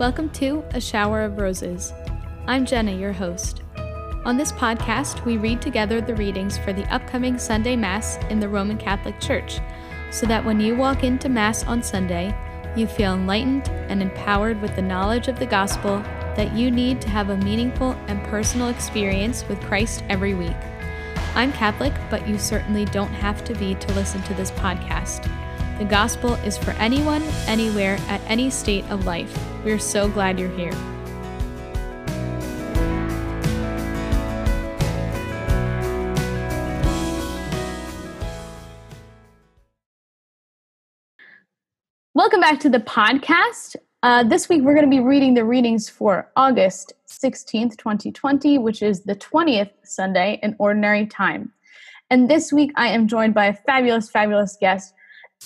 Welcome to A Shower of Roses. I'm Jenna, your host. On this podcast, we read together the readings for the upcoming Sunday Mass in the Roman Catholic Church, so that when you walk into Mass on Sunday, you feel enlightened and empowered with the knowledge of the gospel that you need to have a meaningful and personal experience with Christ every week. I'm Catholic, but you certainly don't have to be to listen to this podcast. The gospel is for anyone, anywhere, at any state of life. We're so glad you're here. Welcome back to the podcast. Uh, this week we're going to be reading the readings for August 16th, 2020, which is the 20th Sunday in Ordinary Time. And this week I am joined by a fabulous, fabulous guest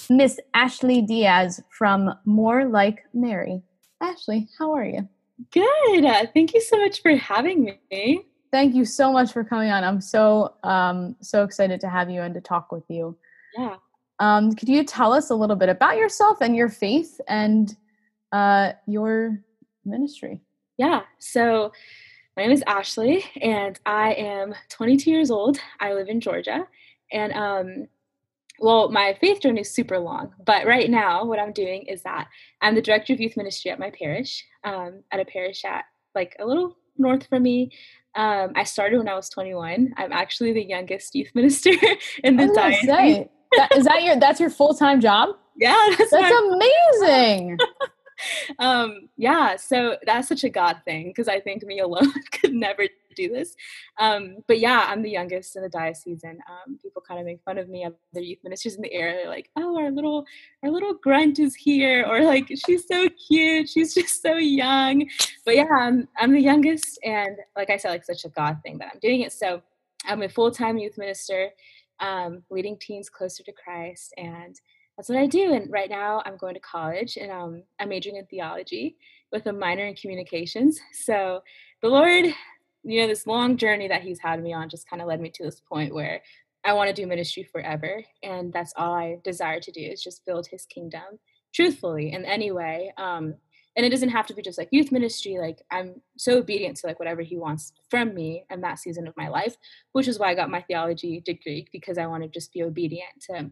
Miss Ashley Diaz from More Like Mary. Ashley, how are you? Good. Uh, thank you so much for having me. Thank you so much for coming on. I'm so um, so excited to have you and to talk with you. Yeah. Um, could you tell us a little bit about yourself and your faith and uh, your ministry? Yeah. So my name is Ashley, and I am 22 years old. I live in Georgia, and um, well, my faith journey is super long, but right now, what I'm doing is that I'm the director of youth ministry at my parish, um, at a parish at like a little north from me. Um, I started when I was 21. I'm actually the youngest youth minister in the diocese. that, is that your that's your full time job? Yeah, that's, that's amazing. um, yeah, so that's such a God thing because I think me alone could never do this. Um, but yeah, I'm the youngest in the diocese, and um, people kind of make fun of me. Other youth ministers in the area, they're like, "Oh, our little, our little grunt is here," or like, "She's so cute. She's just so young." But yeah, I'm I'm the youngest, and like I said, like such a God thing that I'm doing it. So I'm a full time youth minister, um, leading teens closer to Christ, and that's what I do. And right now I'm going to college and um, I'm majoring in theology with a minor in communications. So the Lord, you know, this long journey that He's had me on just kind of led me to this point where I want to do ministry forever. And that's all I desire to do is just build His kingdom truthfully in any way. Um, and it doesn't have to be just like youth ministry like i'm so obedient to like whatever he wants from me in that season of my life which is why i got my theology degree because i want to just be obedient to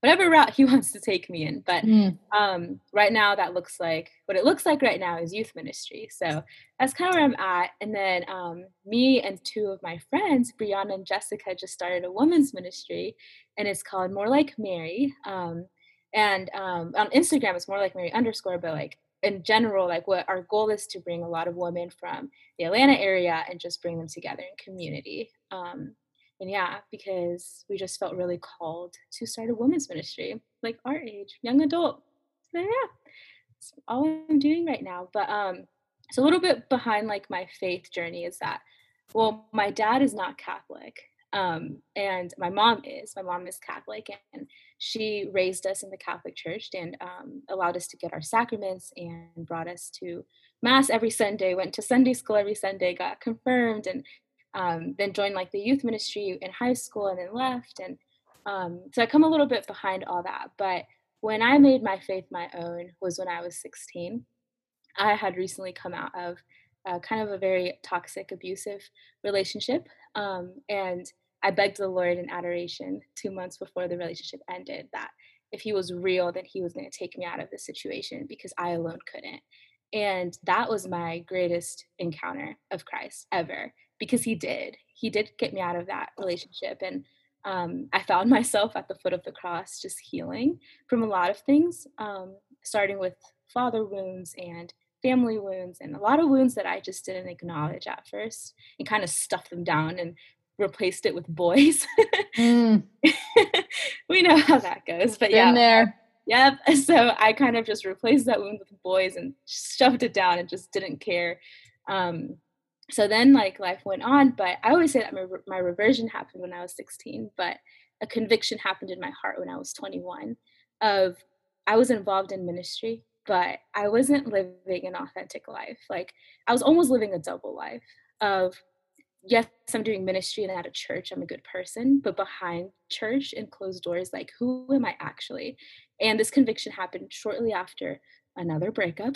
whatever route he wants to take me in. But mm. um, right now, that looks like what it looks like right now is youth ministry. So that's kind of where I'm at. And then um, me and two of my friends, Brianna and Jessica, just started a women's ministry, and it's called More Like Mary. Um, and um, on Instagram, it's more like Mary underscore, but like in general, like what our goal is to bring a lot of women from the Atlanta area and just bring them together in community. Um, and yeah, because we just felt really called to start a women's ministry, like our age, young adult. So yeah, that's all I'm doing right now. But um, so a little bit behind like my faith journey is that, well, my dad is not Catholic, um, and my mom is. My mom is Catholic, and she raised us in the Catholic Church and um, allowed us to get our sacraments and brought us to mass every Sunday. Went to Sunday school every Sunday, got confirmed, and um, then joined like the youth ministry in high school and then left and um, so i come a little bit behind all that but when i made my faith my own was when i was 16 i had recently come out of uh, kind of a very toxic abusive relationship um, and i begged the lord in adoration two months before the relationship ended that if he was real then he was going to take me out of this situation because i alone couldn't. And that was my greatest encounter of christ ever because he did. He did get me out of that relationship. And um, I found myself at the foot of the cross just healing from a lot of things, um, starting with father wounds and family wounds and a lot of wounds that I just didn't acknowledge at first and kind of stuffed them down and replaced it with boys. mm. we know how that goes, but Been yeah. there. Yep. So I kind of just replaced that wound with boys and shoved it down and just didn't care. Um, so then like life went on but i always say that my, my reversion happened when i was 16 but a conviction happened in my heart when i was 21 of i was involved in ministry but i wasn't living an authentic life. Like i was almost living a double life of yes i'm doing ministry and at a church i'm a good person but behind church and closed doors like who am i actually? And this conviction happened shortly after another breakup.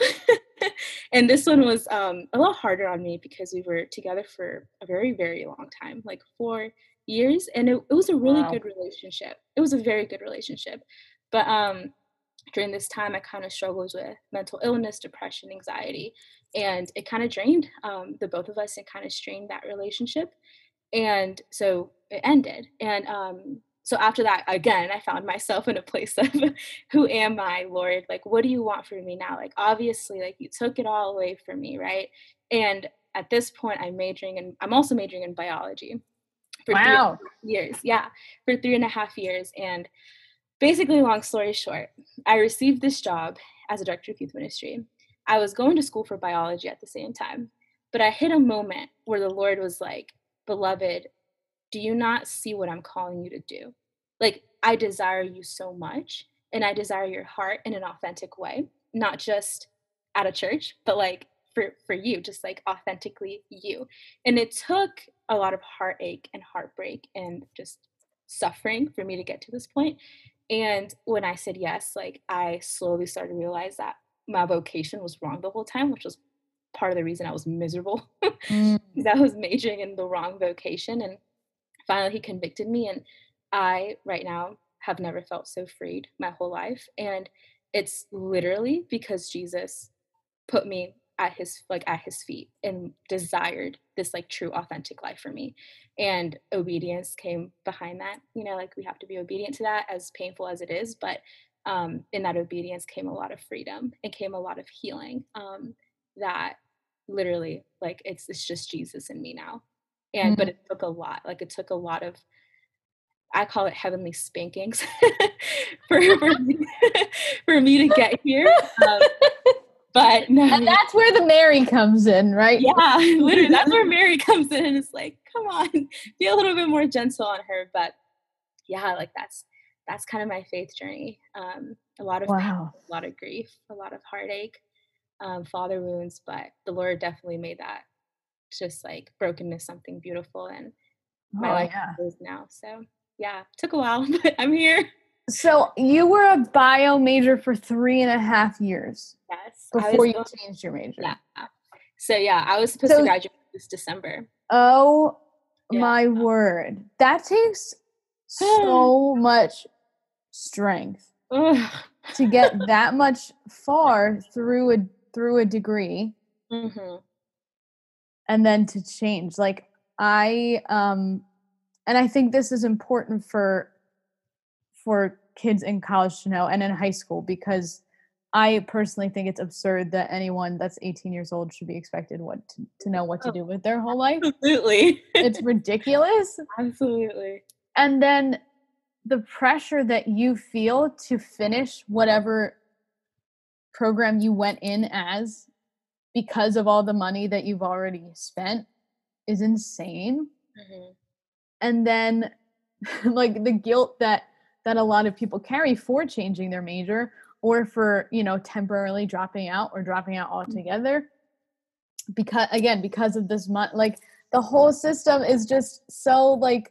and this one was um, a lot harder on me because we were together for a very, very long time, like four years. And it, it was a really wow. good relationship. It was a very good relationship. But um, during this time, I kind of struggled with mental illness, depression, anxiety. And it kind of drained um, the both of us and kind of strained that relationship. And so it ended. And um, so after that again i found myself in a place of who am i lord? Like what do you want from me now? Like obviously like you took it all away from me right? And at this point i'm majoring in i'm also majoring in biology for wow. years. Yeah for three and a half years. And basically long story short i received this job as a director of youth ministry. I was going to school for biology at the same time but i hit a moment where the lord was like beloved do you not see what I'm calling you to do? Like, I desire you so much, and I desire your heart in an authentic way, not just at a church, but like for, for you, just like authentically you. And it took a lot of heartache and heartbreak and just suffering for me to get to this point. And when I said yes, like I slowly started to realize that my vocation was wrong the whole time, which was part of the reason I was miserable mm. because I was majoring in the wrong vocation. And finally he convicted me and i right now have never felt so freed my whole life and it's literally because jesus put me at his like at his feet and desired this like true authentic life for me and obedience came behind that you know like we have to be obedient to that as painful as it is but um, in that obedience came a lot of freedom and came a lot of healing um, that literally like it's it's just jesus in me now and mm-hmm. but it took a lot like it took a lot of i call it heavenly spankings for, for, me, for me to get here um, but no and that's where the mary comes in right yeah literally that's where mary comes in and it's like come on be a little bit more gentle on her but yeah like that's that's kind of my faith journey um, a lot of wow. pain, a lot of grief a lot of heartache um, father wounds but the lord definitely made that just like brokenness something beautiful and my oh, life yeah. is now. So yeah, took a while, but I'm here. So you were a bio major for three and a half years. Yes. Before you changed your major. Yeah. So yeah, I was supposed so, to graduate this December. Oh yeah. my word. That takes so much strength to get that much far through a through a degree. Mm-hmm and then to change like i um and i think this is important for for kids in college to know and in high school because i personally think it's absurd that anyone that's 18 years old should be expected what to, to know what to oh, do with their whole life. Absolutely. It's ridiculous. Absolutely. And then the pressure that you feel to finish whatever program you went in as because of all the money that you've already spent is insane. Mm-hmm. And then like the guilt that that a lot of people carry for changing their major or for, you know, temporarily dropping out or dropping out mm. altogether because again because of this month like the whole system is just so like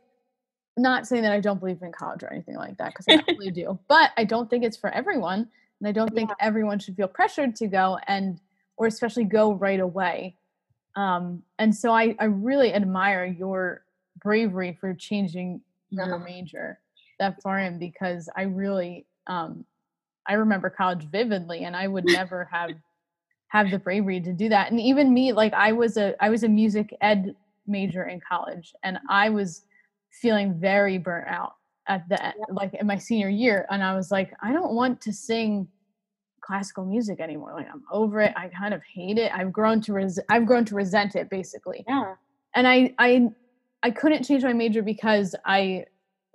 not saying that I don't believe in college or anything like that because I really do, but I don't think it's for everyone, and I don't think yeah. everyone should feel pressured to go and or especially go right away. Um, and so I, I really admire your bravery for changing your major that far in because I really um, I remember college vividly and I would never have have the bravery to do that. And even me, like I was a I was a music ed major in college and I was feeling very burnt out at the end, like in my senior year. And I was like, I don't want to sing classical music anymore. Like I'm over it. I kind of hate it. I've grown to res- I've grown to resent it basically. Yeah. And I I I couldn't change my major because I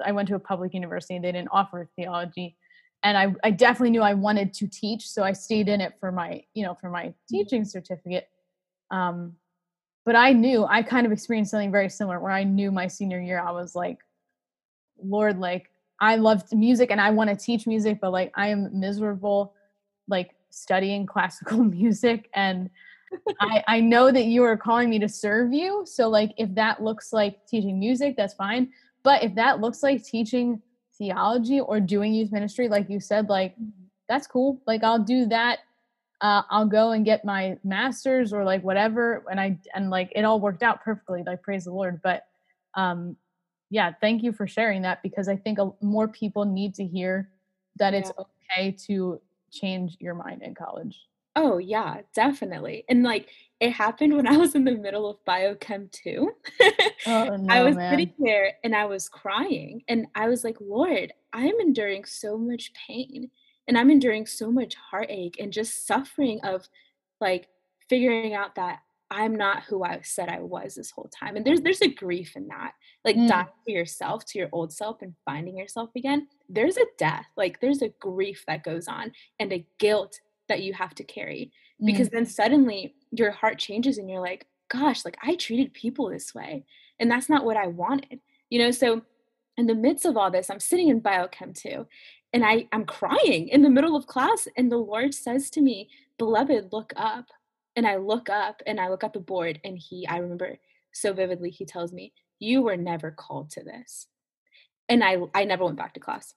I went to a public university and they didn't offer theology. And I, I definitely knew I wanted to teach, so I stayed in it for my, you know, for my mm-hmm. teaching certificate. Um, but I knew I kind of experienced something very similar where I knew my senior year I was like, Lord, like I loved music and I want to teach music, but like I am miserable like studying classical music and I, I know that you are calling me to serve you. So like if that looks like teaching music, that's fine. But if that looks like teaching theology or doing youth ministry, like you said, like mm-hmm. that's cool. Like I'll do that. uh, I'll go and get my master's or like whatever. And I, and like it all worked out perfectly, like praise the Lord. But um, yeah, thank you for sharing that because I think a, more people need to hear that it's okay to change your mind in college. Oh, yeah, definitely. And like it happened when I was in the middle of biochem 2. Oh, I was man. sitting there and I was crying and I was like, Lord, I'm enduring so much pain and I'm enduring so much heartache and just suffering of like figuring out that I'm not who I said I was this whole time. And there's there's a grief in that. Like Mm. dying to yourself, to your old self and finding yourself again. There's a death. Like there's a grief that goes on and a guilt that you have to carry Mm. because then suddenly your heart changes and you're like gosh like i treated people this way and that's not what i wanted you know so in the midst of all this i'm sitting in biochem 2 and i i'm crying in the middle of class and the lord says to me beloved look up and i look up and i look at the board and he i remember so vividly he tells me you were never called to this and i i never went back to class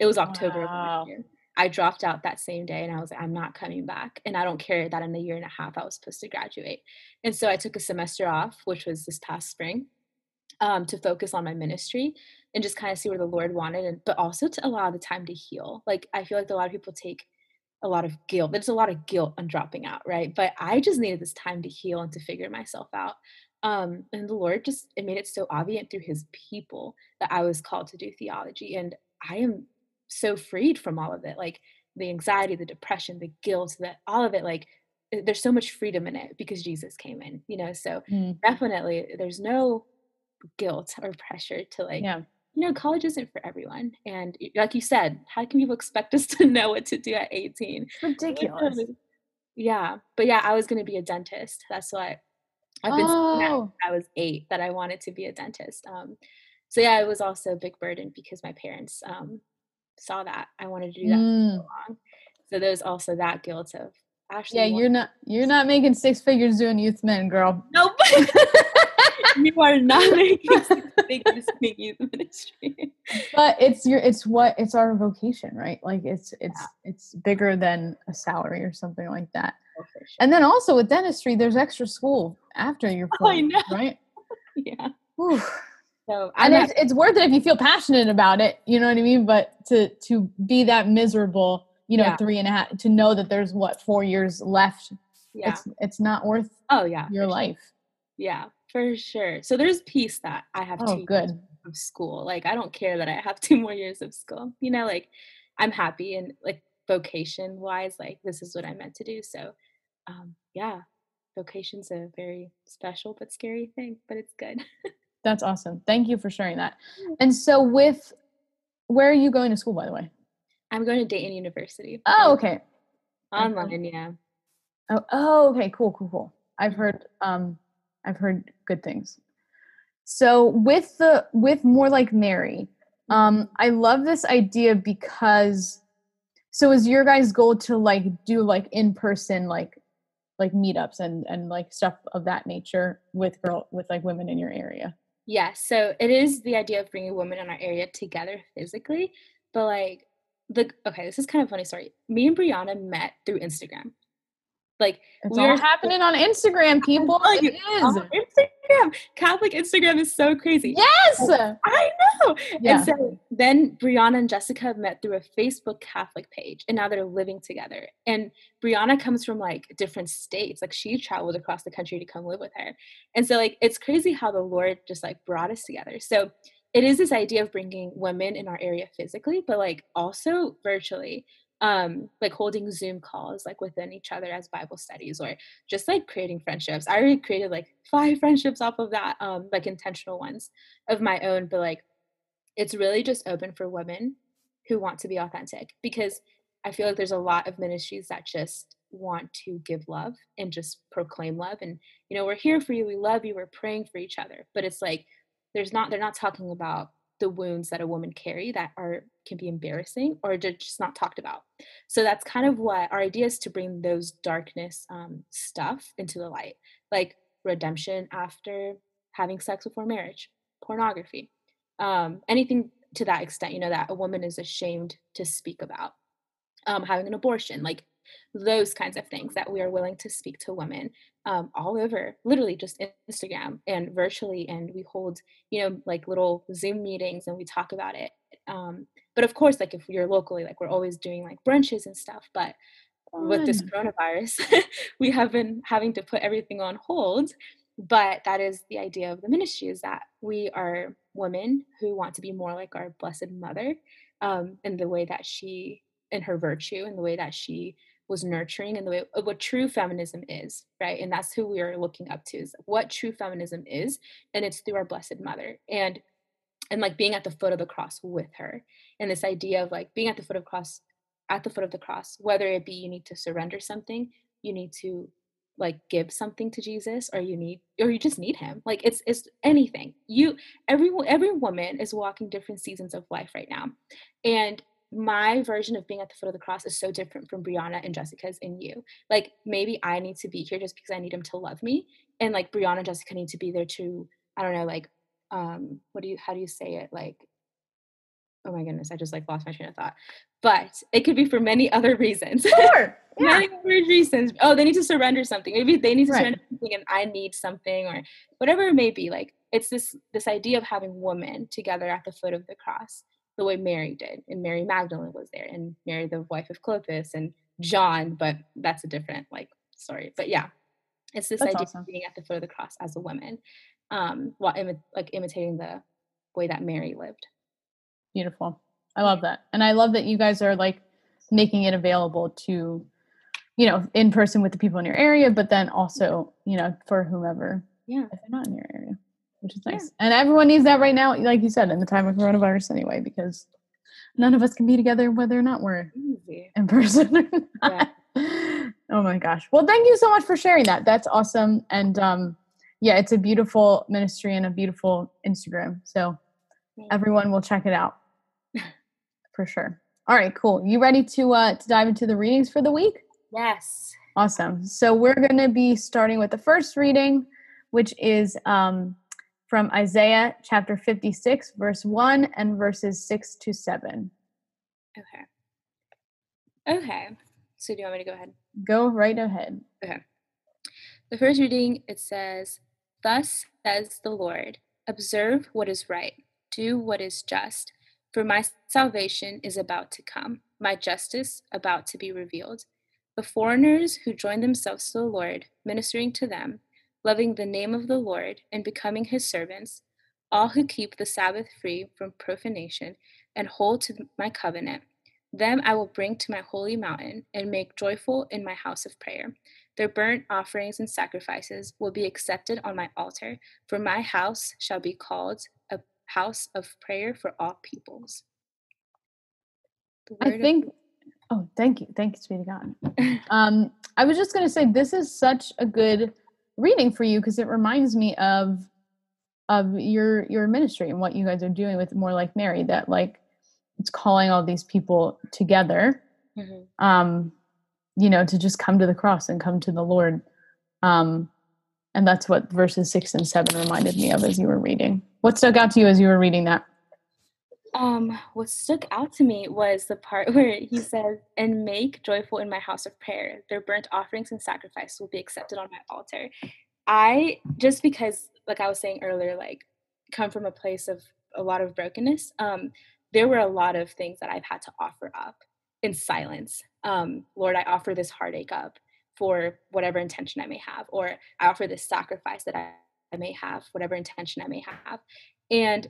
it was october of Wow. last year I dropped out that same day and I was like, I'm not coming back. And I don't care that in a year and a half I was supposed to graduate. And so I took a semester off, which was this past spring, um, to focus on my ministry and just kind of see where the Lord wanted, and but also to allow the time to heal. Like I feel like a lot of people take a lot of guilt. There's a lot of guilt on dropping out, right? But I just needed this time to heal and to figure myself out. Um, and the Lord just it made it so obvious through His people that I was called to do theology, and I am so freed from all of it, like the anxiety, the depression, the guilt, that all of it. Like eh, there's so much freedom in it because Jesus came in, you know. So Mm. definitely, there's no guilt or pressure to like Yeah. you know, college isn't for everyone. And like you said, how can people expect us to know what to do at 18? Ridiculous. Yeah. But yeah, I was going to be a dentist. That's why I've been Oh, since I was eight that I wanted to be a dentist. Um, so yeah, it was also a big burden because my parents um, saw that I wanted to do that mm. for so long. So there's also that guilt of actually. yeah, you're not you're not making six figures doing youth men, girl. Nope. you are not making six figures doing youth ministry. But it's your it's what it's our vocation right like it's it's it's bigger than a salary or something like that Oh, sure. and then also with dentistry there's extra school after your Oh, I know. right yeah. Whew. So I'm and not, it's, it's worth it if you feel passionate about it you know what i mean but to to be that miserable you know Yeah. three and a half to know that there's what four years left yeah. it's it's not worth oh yeah. your for sure. life Yeah, for sure. So there's peace that I have oh good of school. Like I don't care that I have two more years of school. You know, like I'm happy and like vocation wise, like this is what I meant to do. So um yeah, vocation's a very special but scary thing, but it's good. that's awesome thank you for sharing that and so with where are you going to school by the way I'm going to Dayton University. oh okay Online, yeah. Oh, oh, okay, cool, cool, cool. I've heard um I've heard good things. So with the with more like Mary, um I love this idea because so is your guys' goal to like do like in person like like meetups and and like stuff of that nature with girl with like women in your area. Yeah, so it is the idea of bringing women in our area together physically, but like the okay, this is kind of a funny story. Me and Brianna met through Instagram. Like It's We all are- happening on Instagram, people. telling It on. Instagram, Catholic Instagram is so crazy. Yes. Oh, I know. Yeah. And so then Brianna and Jessica met through a Facebook Catholic page, and now they're living together. And Brianna comes from like different states. Like she traveled across the country to come live with her. And so like it's crazy how the Lord just like brought us together. So it is this idea of bringing women in our area physically, but like also virtually. Um, like holding Zoom calls like within each other as Bible studies or just like creating friendships. I already created like five friendships off of that, um, like intentional ones of my own, but like it's really just open for women who want to be authentic because I feel like there's a lot of ministries that just want to give love and just proclaim love and you know we're here for you. We love you. We're praying for each other. But it's like there's not they're not talking about the wounds that a woman carry that are can be embarrassing or just not talked about. So that's kind of what our idea is to bring those darkness um, stuff into the light like redemption after having sex before marriage pornography um, anything to that extent you know that a woman is ashamed to speak about um, having an abortion like those kinds of things that we are willing to speak to women um, all over literally just instagram and virtually and we hold you know like little zoom meetings and we talk about it um, but of course like if you're locally like we're always doing like brunches and stuff but Fun. with this coronavirus we have been having to put everything on hold but that is the idea of the ministry is that we are women who want to be more like our blessed mother um, in the way that she in her virtue in the way that she was nurturing and the way of what true feminism is right and that's who we are looking up to is what true feminism is and it's through our blessed mother and and like being at the foot of the cross with her and this idea of like being at the foot of cross at the foot of the cross whether it be you need to surrender something you need to like give something to Jesus or you need or you just need him. Like it's it's anything. You every every woman is walking different seasons of life right now. And my version of being at the foot of the cross is so different from Brianna and Jessica's in you. Like maybe I need to be here just because I need him to love me. And like Brianna and Jessica need to be there to, I don't know, like um what do you how do you say it? Like oh my goodness, I just like lost my train of thought. But it could be for many other reasons. Sure. Yeah. many other reasons. Oh, they need to surrender something. Maybe they need to right. surrender something and I need something or whatever it may be. Like it's this this idea of having women together at the foot of the cross, the way Mary did. And Mary Magdalene was there and Mary the wife of Clopas and John, but that's a different like story. But yeah. It's this that's idea awesome. of being at the foot of the cross as a woman. Um while imi- like imitating the way that Mary lived. Beautiful. I love that. And I love that you guys are like making it available to, you know, in person with the people in your area, but then also, you know, for whomever. Yeah. If they're not in your area, which is nice. Yeah. And everyone needs that right now, like you said, in the time of coronavirus anyway, because none of us can be together whether or not we're Easy. in person. Yeah. oh my gosh. Well, thank you so much for sharing that. That's awesome. And um yeah, it's a beautiful ministry and a beautiful Instagram. So everyone will check it out for sure. All right, cool. You ready to uh to dive into the readings for the week? Yes. Awesome. So we're going to be starting with the first reading, which is um from Isaiah chapter 56 verse 1 and verses 6 to 7. Okay. Okay. So do you want me to go ahead? Go right ahead. Okay. The first reading it says, "Thus says the Lord, observe what is right, do what is just, for my salvation is about to come, my justice about to be revealed. The foreigners who join themselves to the Lord, ministering to them, loving the name of the Lord, and becoming his servants, all who keep the Sabbath free from profanation and hold to my covenant, them I will bring to my holy mountain and make joyful in my house of prayer. Their burnt offerings and sacrifices will be accepted on my altar, for my house shall be called a house of prayer for all peoples. I think. Of- oh, thank you, thank you, sweetie God. um, I was just going to say this is such a good reading for you because it reminds me of of your your ministry and what you guys are doing with more like Mary. That like it's calling all these people together. Mm-hmm. Um, you know, to just come to the cross and come to the Lord. Um, and that's what verses six and seven reminded me of as you were reading. What stuck out to you as you were reading that? Um, what stuck out to me was the part where he says, "And make joyful in my house of prayer; their burnt offerings and sacrifice will be accepted on my altar." I just because, like I was saying earlier, like come from a place of a lot of brokenness. Um, there were a lot of things that I've had to offer up in silence. Um, Lord, I offer this heartache up for whatever intention I may have, or I offer this sacrifice that I, I may have, whatever intention I may have. And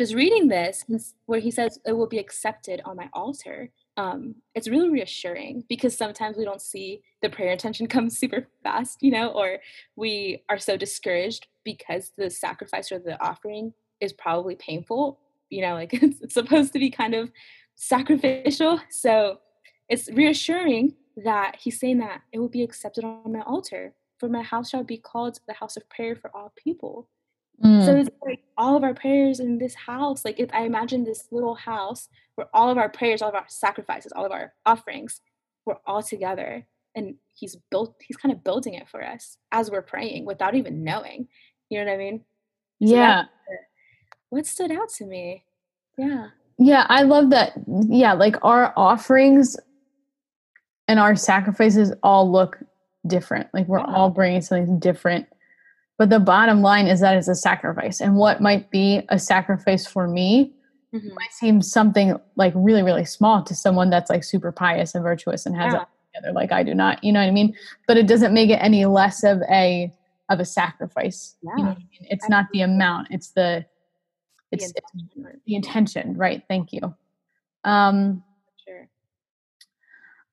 just reading this, where he says it will be accepted on my altar, um, it's really reassuring because sometimes we don't see the prayer intention come super fast, you know, or we are so discouraged because the sacrifice or the offering is probably painful, you know, like it's, it's supposed to be kind of sacrificial. So it's reassuring that he's saying that it will be accepted on my altar. For my house shall be called the house of prayer for all people. Mm. So it's like all of our prayers in this house. Like if I imagine this little house where all of our prayers, all of our sacrifices, all of our offerings were all together. And he's built he's kind of building it for us as we're praying without even knowing. You know what I mean? So yeah. What stood out to me. Yeah. Yeah, I love that. Yeah, like our offerings and our sacrifices all look different. Like we're Yeah. all bringing something different. But the bottom line is that it's a sacrifice. And what might be a sacrifice for me Mhm. might seem something like really, really small to someone that's like super pious and virtuous and has Yeah. it together. Like I do not, you know what I mean? But it doesn't make it any less of a of a sacrifice. You know Yeah. what I mean? It's not the amount, it's the The it's, it's intention or- the intention, right? Thank you. Um.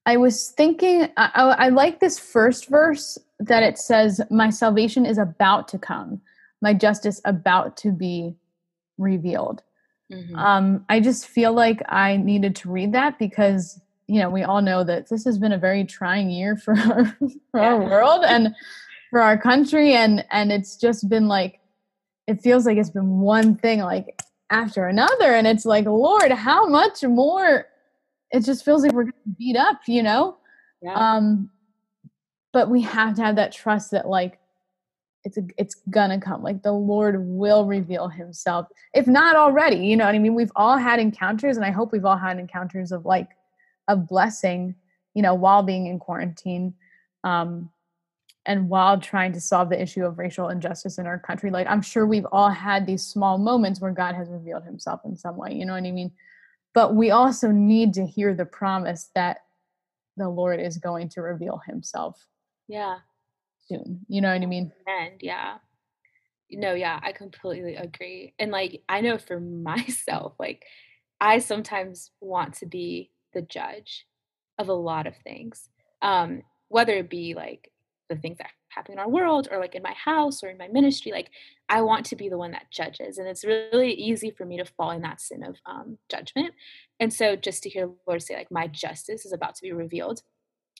I was thinking, I, I, like this first verse that it says, My salvation is about to come, my justice about to be revealed. Mhm. Um, I just feel like I needed to read that because, you know, we all know that this has been a very trying year for our, for our world and for our country. And, and it's just been like, it feels like it's been one thing like after another. And it's like, Lord, how much more? It just feels like we're getting beat up, you know? yeah. um but we have to have that trust that like it's a, it's gonna come like the lord will reveal himself if not already you know what i mean we've all had encounters and i hope we've all had encounters of like of blessing you know while being in quarantine um and while trying to solve the issue of racial injustice in our country like i'm sure we've all had these small moments where god has revealed himself in some way you know what i mean but we also need to hear the promise that the Lord is going to reveal himself yeah. soon. You know what I mean? And yeah. No, yeah, I completely agree. And like I know for myself, like I sometimes want to be the judge of a lot of things. Um, whether it be like the things that happen in our world or like in my house or in my ministry, like I want to be the one that judges. And it's really easy for me to fall in that sin of um, judgment. And so just to hear the Lord say, like, my justice is about to be revealed.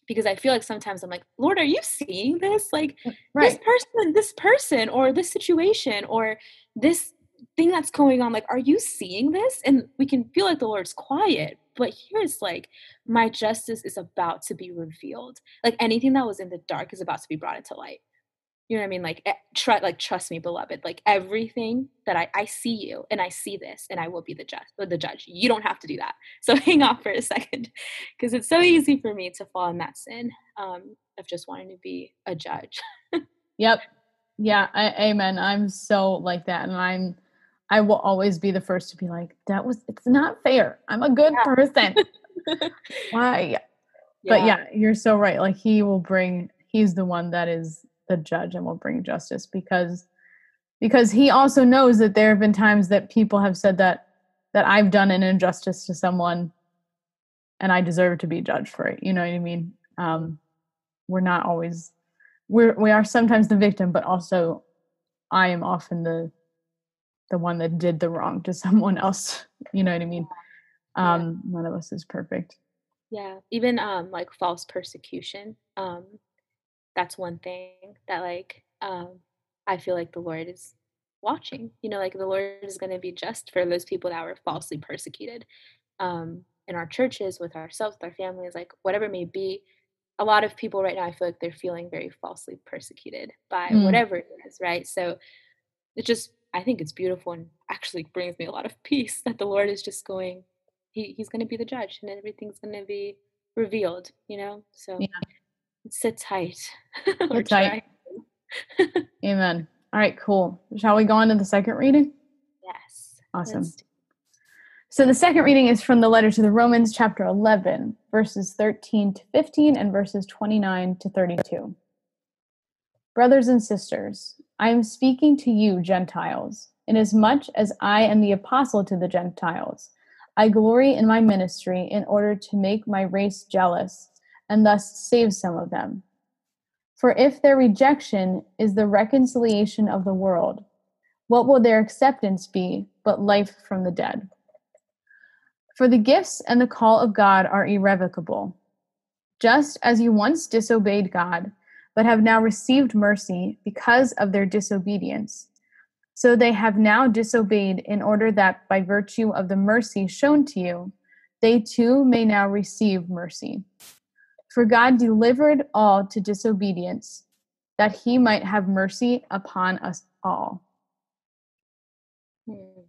Because I feel like sometimes I'm like, Lord, are you seeing this? Like, this person this person or this situation or this thing that's going on like are you seeing this and we can feel like the lord's quiet but here's like my justice is about to be revealed like anything that was in the dark is about to be brought into light you know what i mean like try like trust me beloved like everything that i i see you and i see this and i will be the judge the judge you don't have to do that so hang on for a second because it's so easy for me to fall in that sin um of just wanting to be a judge Yep. Yeah. I, amen. I'm so like that. And I'm, I will always be the first to be like, that was, it's not fair. I'm a good Yeah. person. Why? But yeah, you're so right. Like he will bring, he's the one that is the judge and will bring justice because, because he also knows that there have been times that people have said that, that I've done an injustice to someone and I deserve to be judged for it. You know what I mean? Um, we're not always we're we are sometimes the victim but also i am often the the one that did the wrong to someone else you know what i mean Yeah. um none of us is perfect Yeah, even um like false persecution. Um that's one thing that like um I feel like the Lord is watching. You know, like the Lord is going to be just for those people that were falsely persecuted. Um in our churches with ourselves, with our families, like whatever it may be. A lot of people right now I feel like they're feeling very falsely persecuted by Mm. whatever it is, right? So it just I think it's beautiful and actually brings me a lot of peace that the Lord is just going he, he's going to be the judge and everything's going to be revealed, you know? So Yeah. sit tight. Sit tight. amen all right cool shall we go on to the second reading yes. Awesome. do- so the second reading is from the letter to the romans chapter 11 verses 13 to 15 and verses 29 to 32 brothers and sisters i am speaking to you gentiles inasmuch as i am the apostle to the gentiles I glory in my ministry in order to make my race jealous and thus save some of them. For if their rejection is the reconciliation of the world, what will their acceptance be but life from the dead? For the gifts and the call of God are irrevocable. Just as you once disobeyed God, but have now received mercy because of their disobedience, so they have now disobeyed in order that by virtue of the mercy shown to you, they too may now receive mercy. For God delivered all to disobedience, that he might have mercy upon us all. Hmm.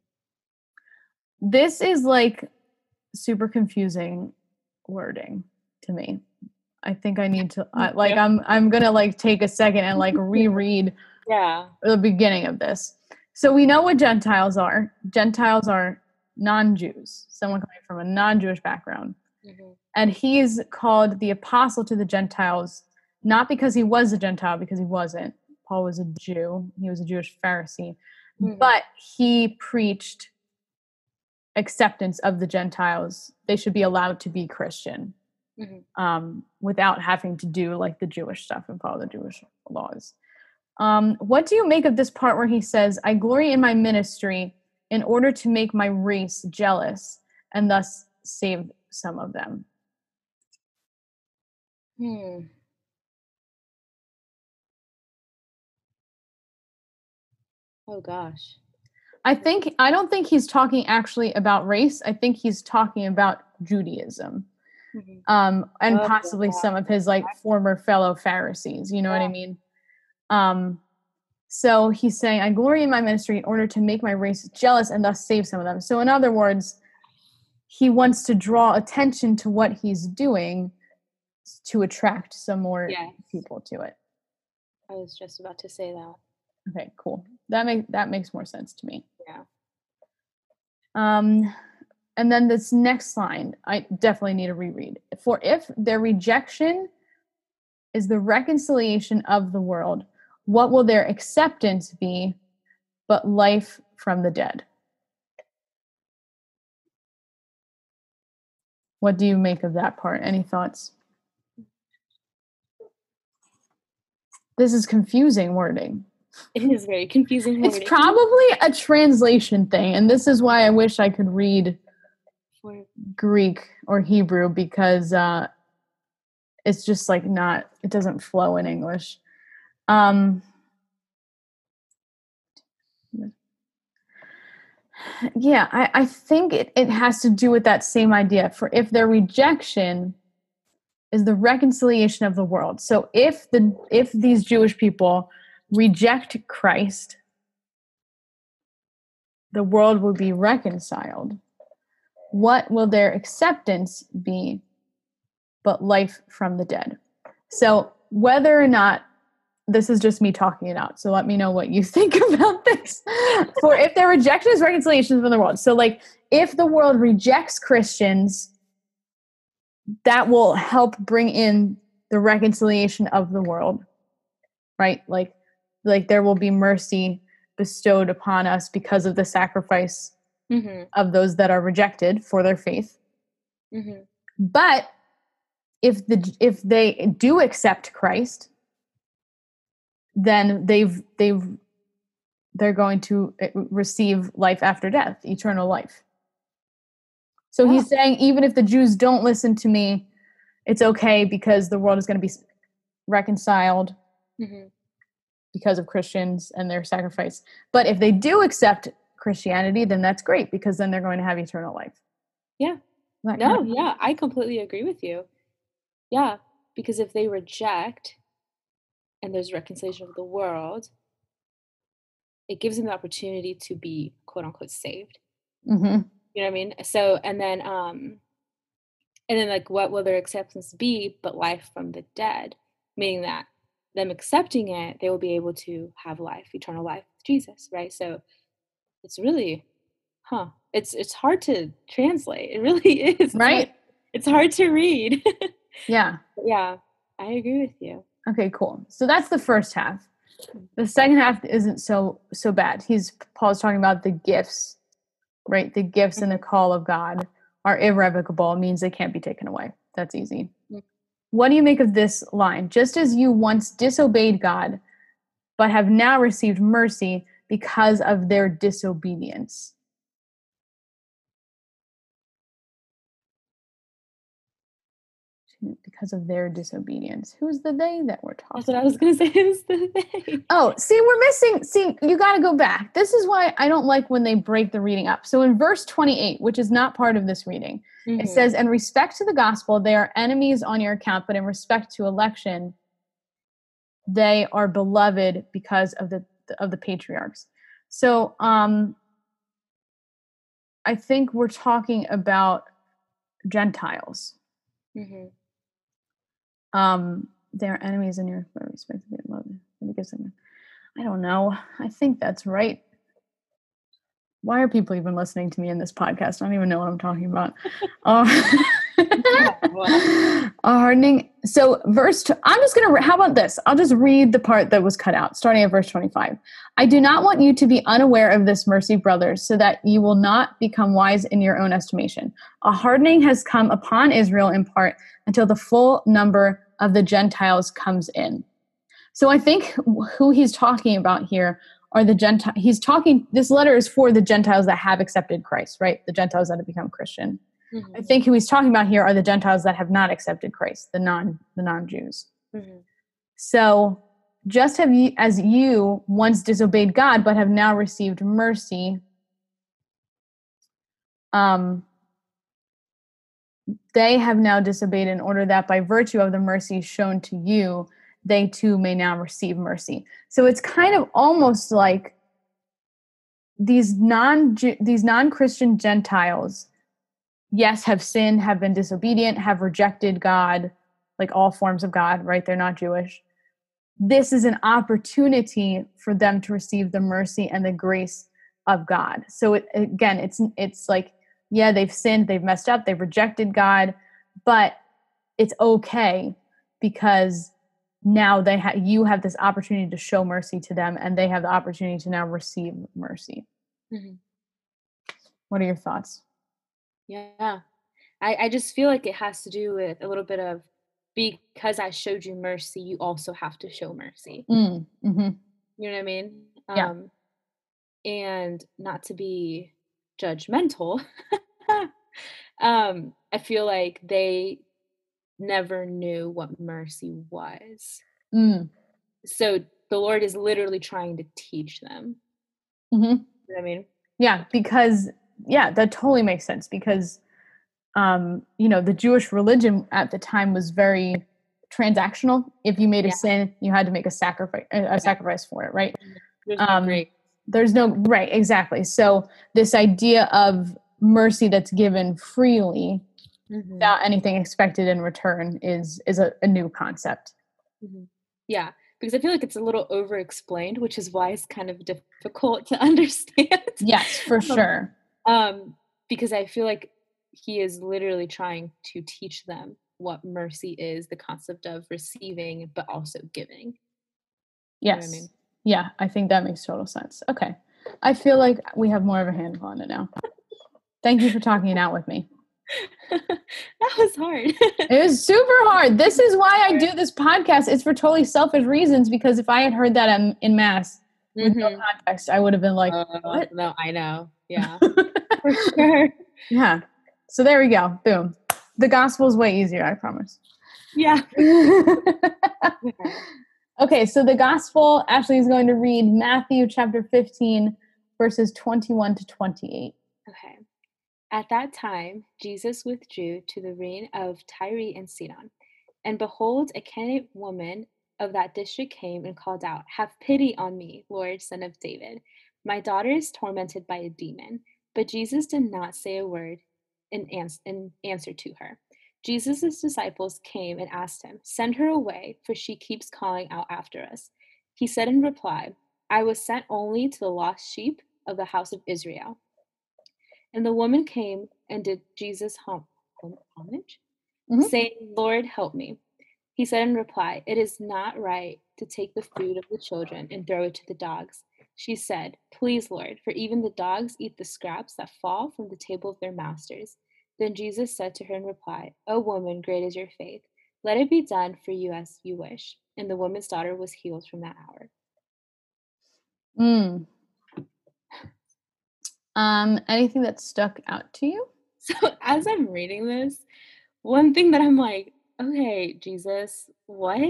This is like super confusing wording to me. I think I need to I, like. I'm I'm gonna like take a second and like reread Yeah. the beginning of this. So we know what Gentiles are. Gentiles are non-Jews, someone coming from a non-Jewish background. Mhm. And he's called the apostle to the Gentiles, not because he was a Gentile, because he wasn't. Paul was a Jew, he was a Jewish Pharisee, Mhm. but he preached acceptance of the Gentiles. They should be allowed to be Christian Mhm. um, without having to do like the Jewish stuff and follow the Jewish laws. Um, what do you make of this part where he says, I glory in my ministry in order to make my race jealous and thus save some of them? Hmm. Oh gosh. I think, I don't think he's talking actually about race. I think he's talking about Judaism. Mhm. um, and possibly yeah. some of his like former fellow Pharisees. You know what I mean? Um, so he's saying, "I glory in my ministry in order to make my race jealous and thus save some of them." So in other words, he wants to draw attention to what he's doing to attract some more Yes. people to it. I was just about to say that. Okay, cool. That makes that makes more sense to me. Yeah. Um, and then this next line, I definitely need to reread. For if their rejection is the reconciliation of the world, what will their acceptance be but life from the dead? What do you make of that part? Any thoughts? This is confusing wording. It is very confusing. Wording. It's probably a translation thing, and this is why I wish I could read For- Greek or Hebrew because uh, it's just like not it doesn't flow in English. Um, yeah, I, I think it, it has to do with that same idea. For if their rejection is the reconciliation of the world. So if the if these Jewish people reject Christ, the world will be reconciled what will their acceptance be but life from the dead? So, whether or not this is just me talking it out, so let me know what you think about this. For if their rejection is reconciliation from the world, so like if the world rejects Christians, that will help bring in the reconciliation of the world, right? Like, like there will be mercy bestowed upon us because of the sacrifice Mhm. of those that are rejected for their faith. Mhm. But if the if they do accept Christ, then they've they've they're going to uh, receive life after death, eternal life. So he's saying even if the Jews don't listen to me, it's okay because the world is going to be reconciled Mhm. because of Christians and their sacrifice. But if they do accept Christianity, then that's great because then they're going to have eternal life. Yeah. That kind No, of- yeah, I completely agree with you. Yeah, because if they reject and there's reconciliation of the world, it gives them the opportunity to be quote unquote saved. Mhm. You know what I mean? So and then um and then like what will their acceptance be but life from the dead? Meaning that them accepting it, they will be able to have life, eternal life with Jesus, right? So it's really huh. It's it's hard to translate. It really is. It's hard- Right? It's hard to read. Yeah. Yeah, I agree with you. Okay, cool. So that's the first half. The second half isn't so so bad. He's Paul's talking about the gifts, right? The gifts and the call of God are irrevocable. Means they can't be taken away. That's easy. Mm. What do you make of this line? Just as you once disobeyed God, but have now received mercy because of their disobedience. Because of their disobedience. Who's the they that we're talking? That's what I was gonna say. It was the thing. Oh, see, we're missing. See, you got to go back. This is why I don't like when they break the reading up. So in verse 28, which is not part of this reading, Mhm. it says, In respect to the gospel, they are enemies on your account, but in respect to election, they are beloved because of the of the patriarchs. So um I think we're talking about Gentiles. Mhm. um, they're enemies in your respect to be loved. I don't know. I think that's right. Why are people even listening to me in this podcast? I don't even know what I'm talking about. Uh, hardening. So, verse. i I'm just gonna. How about this? I'll just read the part that was cut out, starting at verse 25. I do not want you to be unaware of this mercy, brothers, so that you will not become wise in your own estimation. A hardening has come upon Israel in part until the full number of the Gentiles comes in. So, I think who he's talking about here are the Gentile. He's talking. This letter is for the Gentiles that have accepted Christ, right? The Gentiles that have become Christian. Mm-hmm. I think who he's talking about here are the Gentiles that have not accepted Christ, the non the non Jews. Mm-hmm. So just have you as you once disobeyed God but have now received mercy. Um, they have now disobeyed in order that by virtue of the mercy shown to you, they too may now receive mercy. So it's kind of almost like these non these non-Christian Gentiles yes, have sinned, have been disobedient, have rejected God, like all forms of God, right? They're not Jewish. This is an opportunity for them to receive the mercy and the grace of God. So it, again, it's it's like yeah, they've sinned, they've messed up, they've rejected God, but it's okay because now they have you have this opportunity to show mercy to them and they have the opportunity to now receive mercy. Mm-hmm. What are your thoughts? Yeah. I, I just feel like it has to do with a little bit of because I showed you mercy, you also have to show mercy. Mm, mm-hmm. You know what I mean? Yeah. Um, and not to be judgmental, um, I feel like they never knew what mercy was. Mm. So the Lord is literally trying to teach them. Mm-hmm. You know I mean? Yeah, because yeah, that totally makes sense because um, you know, the Jewish religion at the time was very transactional. If you made a yeah. sin, you had to make a sacrifice a sacrifice for it, right? Um, there's no right, exactly. So this idea of mercy that's given freely mm-hmm. without anything expected in return is is a, a new concept. Mm-hmm. Yeah because I feel like it's a little over explained, which is why it's kind of difficult to understand. Yes, for sure um, because I feel like he is literally trying to teach them what mercy is, the concept of receiving but also giving. Yes. You know I mean? Yeah, I think that makes total sense. Okay. I feel like we have more of a handle on it now. Thank you for talking it out with me. that was hard. it was super hard. This is why I do this podcast. It's for totally selfish reasons because if I had heard that in, in mass with mm-hmm. no context, I would have been like, uh, what? No, I know. Yeah. for sure. Yeah. So there we go. Boom. The gospel is way easier, I promise. Yeah. okay, so the gospel, Ashley is going to read Matthew chapter 15, verses 21 to 28. Okay. At that time, Jesus withdrew to the region of Tyre and Sidon. And behold, a Canaanite woman of that district came and called out, Have pity on me, Lord, son of David. My daughter is tormented by a demon. But Jesus did not say a word in, ans- in answer to her. Jesus' disciples came and asked him, Send her away, for she keeps calling out after us. He said in reply, I was sent only to the lost sheep of the house of Israel. And the woman came and did Jesus hom- homage, mm-hmm. saying, Lord, help me. He said in reply, It is not right to take the food of the children and throw it to the dogs. She said, Please, Lord, for even the dogs eat the scraps that fall from the table of their masters. Then Jesus said to her in reply, O woman, great is your faith. Let it be done for you as you wish. And the woman's daughter was healed from that hour. Mm. Um, anything that stuck out to you? So as I'm reading this, one thing that I'm like, okay, Jesus, what?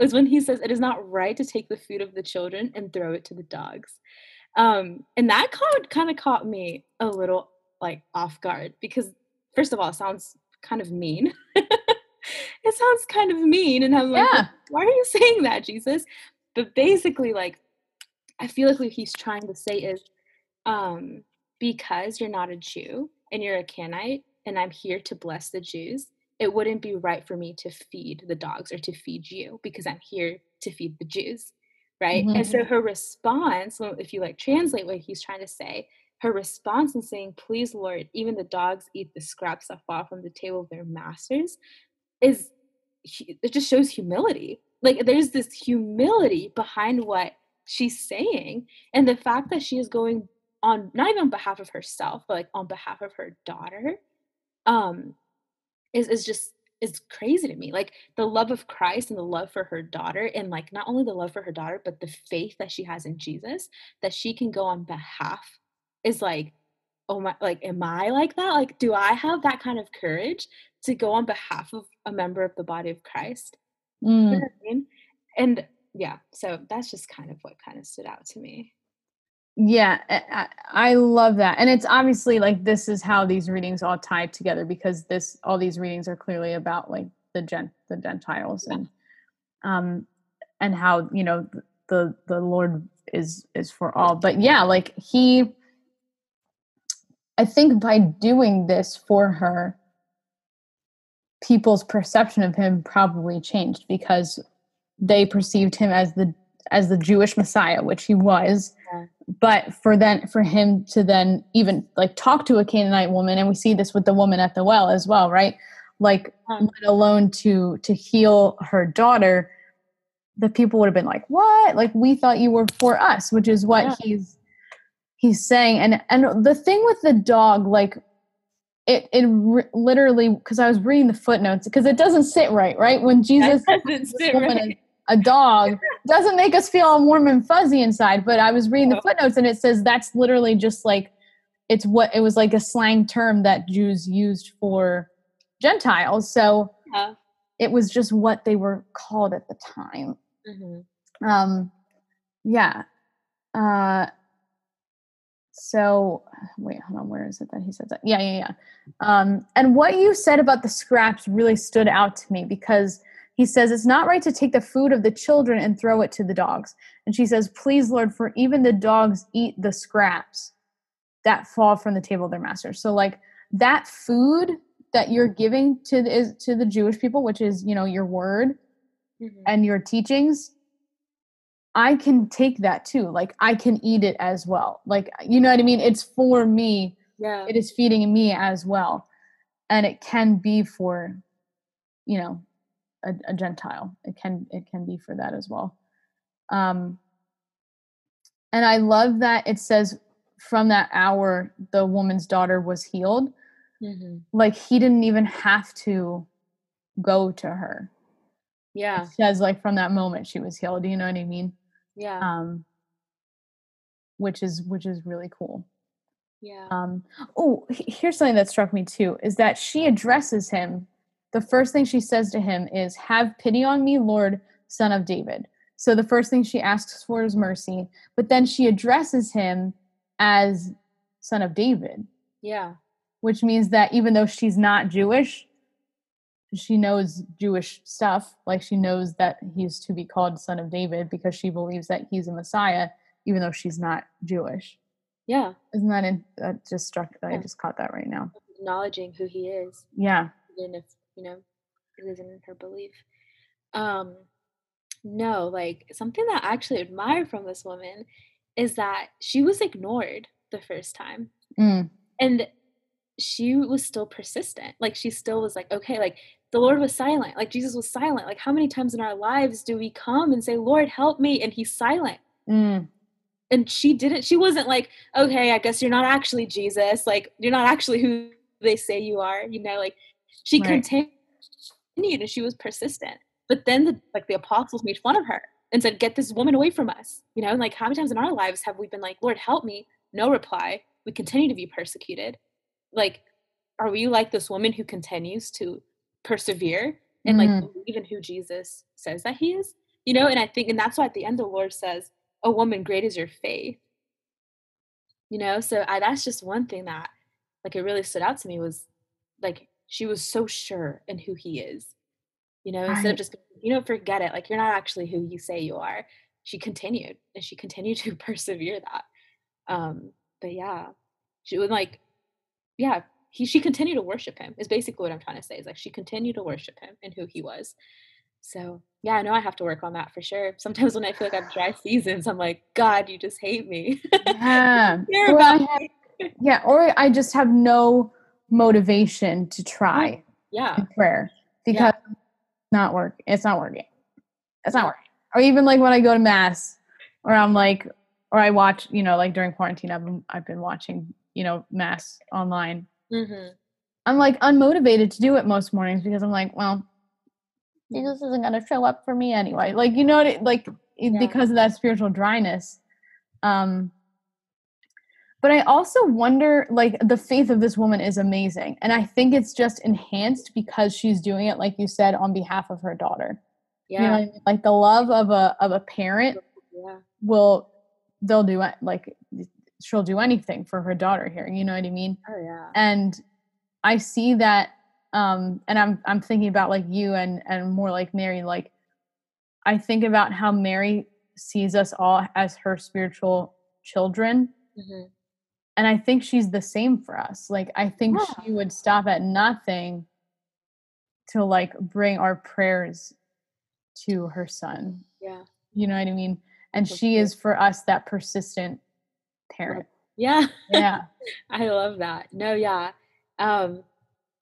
Is when he says it is not right to take the food of the children and throw it to the dogs. Um, and that caught, kind of caught me a little like off guard because first of all, it sounds kind of mean. it sounds kind of mean. And I'm like, yeah. why are you saying that, Jesus? But basically, like, I feel like what he's trying to say is um, because you're not a Jew and you're a Canaanite, and I'm here to bless the Jews, it wouldn't be right for me to feed the dogs or to feed you because I'm here to feed the Jews. Right. Mm-hmm. And so her response, if you like translate what he's trying to say, her response in saying, Please, Lord, even the dogs eat the scraps that fall from the table of their masters, is it just shows humility. Like there's this humility behind what she's saying. And the fact that she is going on, not even on behalf of herself, but like on behalf of her daughter, um, is is just is crazy to me. Like the love of Christ and the love for her daughter, and like not only the love for her daughter, but the faith that she has in Jesus that she can go on behalf is like, oh my, like, am I like that? Like, do I have that kind of courage to go on behalf of a member of the body of Christ? Mm. You know I mean? And yeah, so that's just kind of what kind of stood out to me. Yeah, I, I love that. And it's obviously like this is how these readings all tie together because this all these readings are clearly about like the gent the Gentiles and um and how, you know, the the Lord is is for all. But yeah, like he I think by doing this for her people's perception of him probably changed because they perceived him as the as the Jewish Messiah, which he was. Yeah but for then for him to then even like talk to a Canaanite woman, and we see this with the woman at the well as well, right? Like let alone to to heal her daughter, the people would have been like, "What? Like we thought you were for us," which is what yeah. he's he's saying. And and the thing with the dog, like it it re- literally because I was reading the footnotes because it doesn't sit right, right? When Jesus doesn't sit right a dog doesn't make us feel all warm and fuzzy inside. But I was reading the footnotes and it says that's literally just like it's what it was like a slang term that Jews used for Gentiles. So yeah. it was just what they were called at the time. Mm-hmm. Um, yeah. Uh, so wait, hold on. Where is it that he said that? Yeah, yeah, yeah. Um, and what you said about the scraps really stood out to me because he says, It's not right to take the food of the children and throw it to the dogs. And she says, Please, Lord, for even the dogs eat the scraps that fall from the table of their masters. So, like that food that you're giving to the, to the Jewish people, which is, you know, your word mm-hmm. and your teachings, I can take that too. Like I can eat it as well. Like, you know what I mean? It's for me. Yeah. It is feeding me as well. And it can be for, you know, a, a Gentile. It can it can be for that as well. Um, and I love that it says from that hour the woman's daughter was healed. Mm-hmm. Like he didn't even have to go to her. Yeah. It says like from that moment she was healed. Do you know what I mean? Yeah. Um which is which is really cool. Yeah. Um oh here's something that struck me too is that she addresses him the first thing she says to him is, Have pity on me, Lord, son of David. So the first thing she asks for is mercy, but then she addresses him as son of David. Yeah. Which means that even though she's not Jewish, she knows Jewish stuff. Like she knows that he's to be called son of David because she believes that he's a Messiah, even though she's not Jewish. Yeah. Isn't that in, that just struck? Yeah. I just caught that right now. Acknowledging who he is. Yeah. Even if you know, it isn't her belief. Um, no, like something that I actually admire from this woman is that she was ignored the first time. Mm. And she was still persistent. Like she still was like, okay, like the Lord was silent. Like Jesus was silent. Like how many times in our lives do we come and say, Lord, help me? And he's silent. Mm. And she didn't, she wasn't like, okay, I guess you're not actually Jesus. Like you're not actually who they say you are. You know, like she right. continued and she was persistent. But then the, like the apostles made fun of her and said, "Get this woman away from us." You know, like how many times in our lives have we been like, "Lord, help me." No reply. We continue to be persecuted. Like are we like this woman who continues to persevere and like mm. believe in who Jesus says that he is? You know, and I think and that's why at the end the Lord says, "A woman, great is your faith." You know, so I, that's just one thing that like it really stood out to me was like she was so sure in who he is. You know, instead of just you know, forget it. Like you're not actually who you say you are. She continued and she continued to persevere that. Um, but yeah, she was like, yeah, he she continued to worship him. Is basically what I'm trying to say. Is like she continued to worship him and who he was. So yeah, I know I have to work on that for sure. Sometimes when I feel like I have dry seasons, I'm like, God, you just hate me. Yeah. or I have, yeah, or I just have no motivation to try. Yeah. prayer because yeah. not work. It's not working. It's not working. Or even like when I go to mass, or I'm like, or I watch, you know, like during quarantine, I've been I've been watching, you know, mass online. Mm-hmm. I'm like unmotivated to do it most mornings because I'm like, well, Jesus isn't going to show up for me anyway. Like, you know, like yeah. because of that spiritual dryness. Um, but I also wonder, like, the faith of this woman is amazing. And I think it's just enhanced because she's doing it, like you said, on behalf of her daughter. Yeah. You know I mean? Like the love of a of a parent yeah. will they'll do it like she'll do anything for her daughter here. You know what I mean? Oh yeah. And I see that um and i'm i'm thinking about like you and and more like mary like i think about how mary sees us all as her spiritual children mm-hmm. And i think she's the same for us. Like i think yeah. she would stop at nothing to like bring our prayers to her son. Yeah. You know what i mean? And That's she is for us that persistent parent. Yeah. Yeah. I love that. No yeah. Um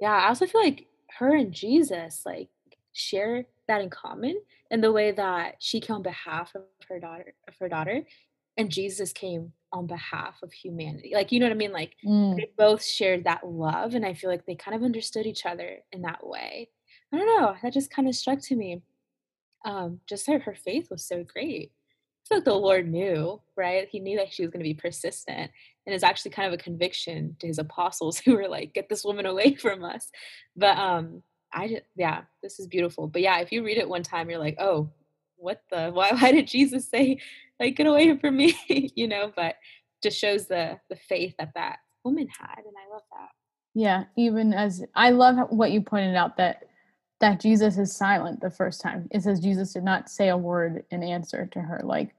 yeah, I also feel like her and Jesus like share that in common in the way that she came on behalf of her daughter of her daughter and Jesus came on behalf of humanity. Like you know what I mean? Like mm. they both shared that love and I feel like they kind of understood each other in that way. I don't know, that just kind of struck to me. Um, just her her faith was so great. I feel like the Lord knew, right? He knew that she was going to be persistent and it's actually kind of a conviction to his apostles who were like get this woman away from us but um i just yeah this is beautiful but yeah if you read it one time you're like oh what the why why did jesus say like get away from me you know but just shows the the faith that that woman had and i love that. Yeah even as i love what you pointed out that that jesus is silent the first time. It says jesus did not say a word in answer to her like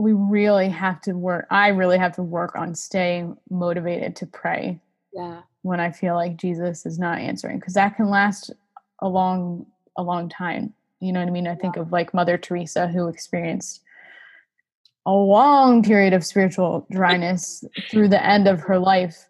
we really have to work i really have to work on staying motivated to pray yeah. when i feel like jesus is not answering because that can last a long a long time you know what i mean? I think of like mother teresa who experienced a long period of spiritual dryness through the end of her life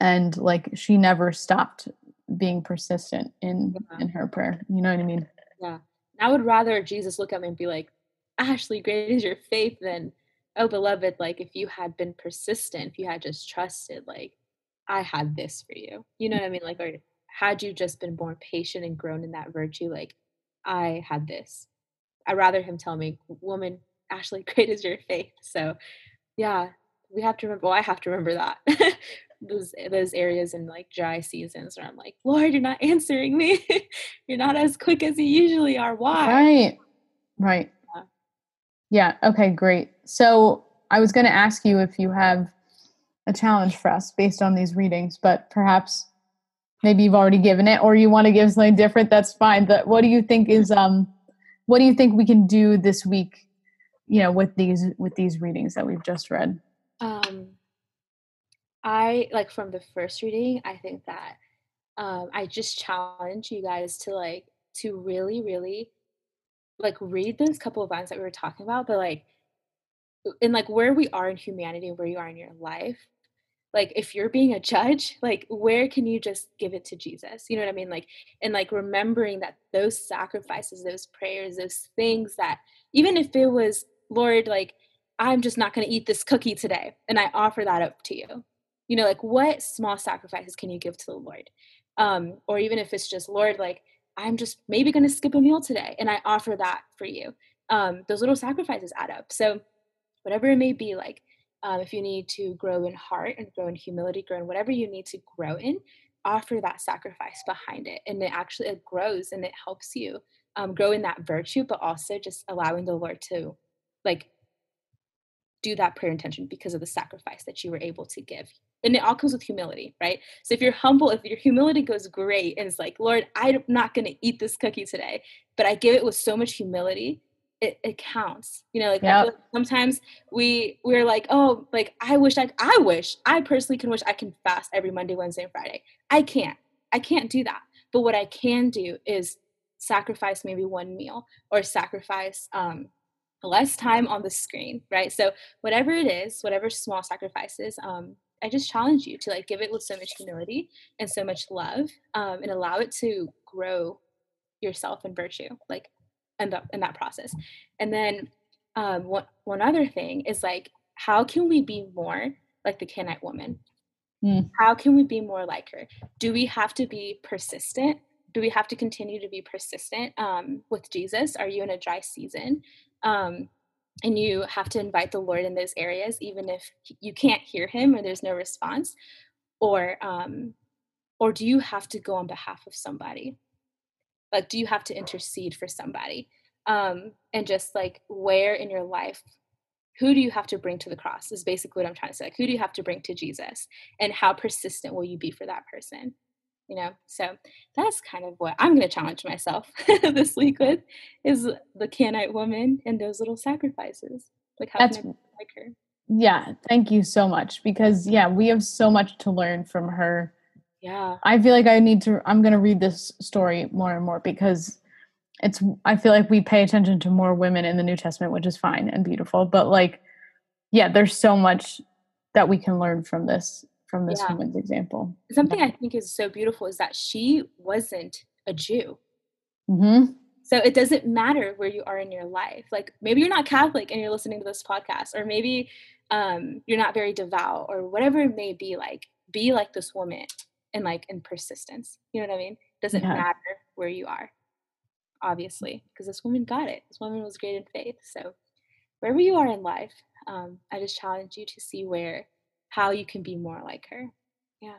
and like she never stopped being persistent in yeah. in her prayer you know what i mean yeah i would rather jesus look at me and be like Ashley, great is your faith, then, oh, beloved, like if you had been persistent, if you had just trusted, like, I had this for you. You know what I mean? Like, or had you just been more patient and grown in that virtue, like, I had this. I'd rather him tell me, woman, Ashley, great is your faith. So, yeah, we have to remember, well, I have to remember that. those those areas in like dry seasons where I'm like, Lord, you're not answering me. you're not as quick as you usually are. Why? Right. Right. Yeah. Okay, great. So I was going to ask you if you have a challenge for us based on these readings, but perhaps maybe you've already given it or you want to give something different, that's fine. But what do you think is um what do you think we can do this week, you know, with these with these readings that we've just read? Um I like from the first reading, I think that um I just challenge you guys to like to really really like read those couple of lines that we were talking about, but like in like where we are in humanity where you are in your life, like if you're being a judge, like where can you just give it to Jesus? You know what I mean? Like and like remembering that those sacrifices, those prayers, those things that even if it was Lord, like I'm just not going to eat this cookie today and I offer that up to you. You know, like what small sacrifices can you give to the Lord? Um or even if it's just Lord like I'm just maybe going to skip a meal today and I offer that for you. Um, those little sacrifices add up. So, whatever it may be, like um, if you need to grow in heart and grow in humility, grow in whatever you need to grow in, offer that sacrifice behind it. And it actually it grows and it helps you um, grow in that virtue, but also just allowing the Lord to like do that prayer intention because of the sacrifice that you were able to give and it all comes with humility, right? So if you're humble, if your humility goes great and it's like, Lord, I'm not going to eat this cookie today, but I give it with so much humility, it, it counts you know like, Yep. like sometimes we we're like oh like i wish i i wish i personally can wish i can fast every monday wednesday and friday i can't i can't do that but what i can do is sacrifice maybe one meal or sacrifice um less time on the screen right? So whatever it is whatever small sacrifices um i just challenge you to like give it with so much humility and so much love um, and allow it to grow yourself in virtue like in, the, in that process. And then um, one, one other thing is like how can we be more like the Canaanite woman? Mm. how can we be more like her? Do we have to be persistent do we have to continue to be persistent um, with jesus? Are you in a dry season? Um, and you have to invite the lord in those areas even if you can't hear him or there's no response? Or um, or do you have to go on behalf of somebody? Like do you have to intercede for somebody? Um, and just like where in your life who do you have to bring to the cross is basically what i'm trying to say. Like who do you have to bring to jesus? And how persistent will you be for that person you know so that's kind of what i'm going to challenge myself this week with is the Canaanite woman and those little sacrifices like how That's can I like her? Yeah, thank you so much because yeah, we have so much to learn from her. yeah. I feel like I need to I'm going to read this story more and more because it's I feel like we pay attention to more women in the New Testament, which is fine and beautiful, but like yeah, there's so much that we can learn from this from this Yeah. woman's example. something i think is so beautiful is that she wasn't a jew Mhm. So it doesn't matter where you are in your life. Like maybe you're not Catholic and you're listening to this podcast, or maybe um, you're not very devout, or whatever it may be. Like be like this woman and like in persistence. You know what I mean? Doesn't Yeah. matter where you are, obviously, because this woman got it. This woman was great in faith. So wherever you are in life, um, I just challenge you to see where how you can be more like her. Yeah.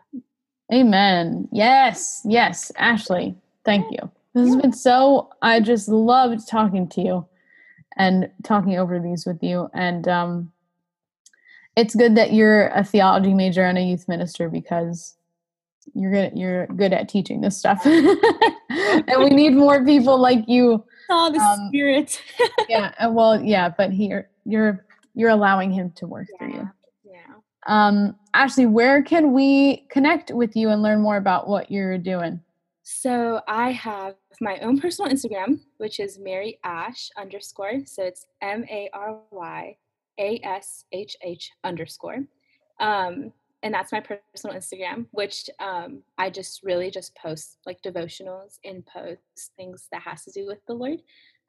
Amen. Yes. Yes, Ashley. Thank you. This has been so I just loved talking to you and talking over these with you and um it's good that you're a theology major and a youth minister because you're good you're good at teaching this stuff. and we need more people like you. Oh, the Um, spirit. Yeah, well, yeah, but here you're you're allowing him to work through you. Um Ashley, where can we connect with you and learn more about what you're doing? So I have my own personal Instagram, which is Mary Ash underscore. So it's M A R Y A S H H underscore. Um, and that's my personal Instagram, which um, I just really just post like devotionals and post things that has to do with the Lord.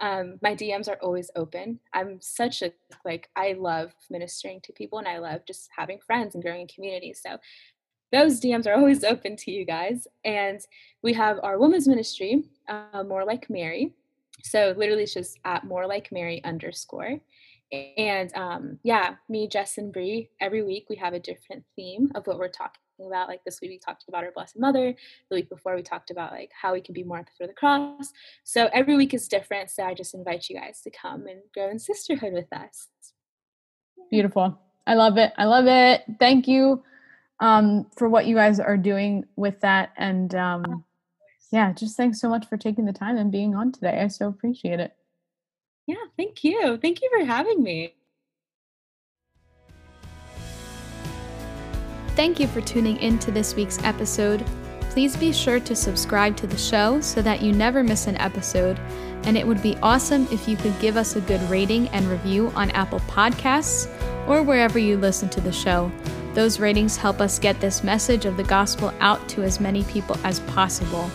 Um, my DMs are always open. I'm such a like I love ministering to people and I love just having friends and growing in community. So those DMs are always open to you guys. And we have our women's ministry, uh, More Like Mary. So literally it's just at More Like Mary underscore. And um, yeah, me, Jess, and Bree, every week we have a different theme of what we're talking about. Like this week we talked about our Blessed Mother. The week before we talked about like how we can be more for the cross. So every week is different. So I just invite you guys to come and grow in sisterhood with us. Beautiful. I love it. I love it. Thank you um, for what you guys are doing with that. And um, yeah, just thanks so much for taking the time and being on today. I so appreciate it. Yeah, thank you. Thank you for having me. Thank you for tuning in to this week's episode. Please be sure to subscribe to the show so that you never miss an episode. And it would be awesome if you could give us a good rating and review on Apple Podcasts or wherever you listen to the show. Those ratings help us get this message of the gospel out to as many people as possible.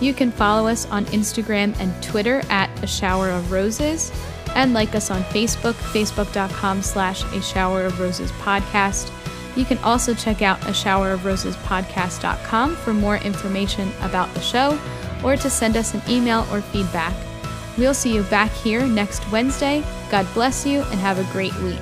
You can follow us on Instagram and Twitter at A Shower of Roses and like us on Facebook, facebook.com slash A Shower of Roses podcast. You can also check out a shower of roses podcast.com for more information about the show or to send us an email or feedback. We'll see you back here next Wednesday. God bless you and have a great week.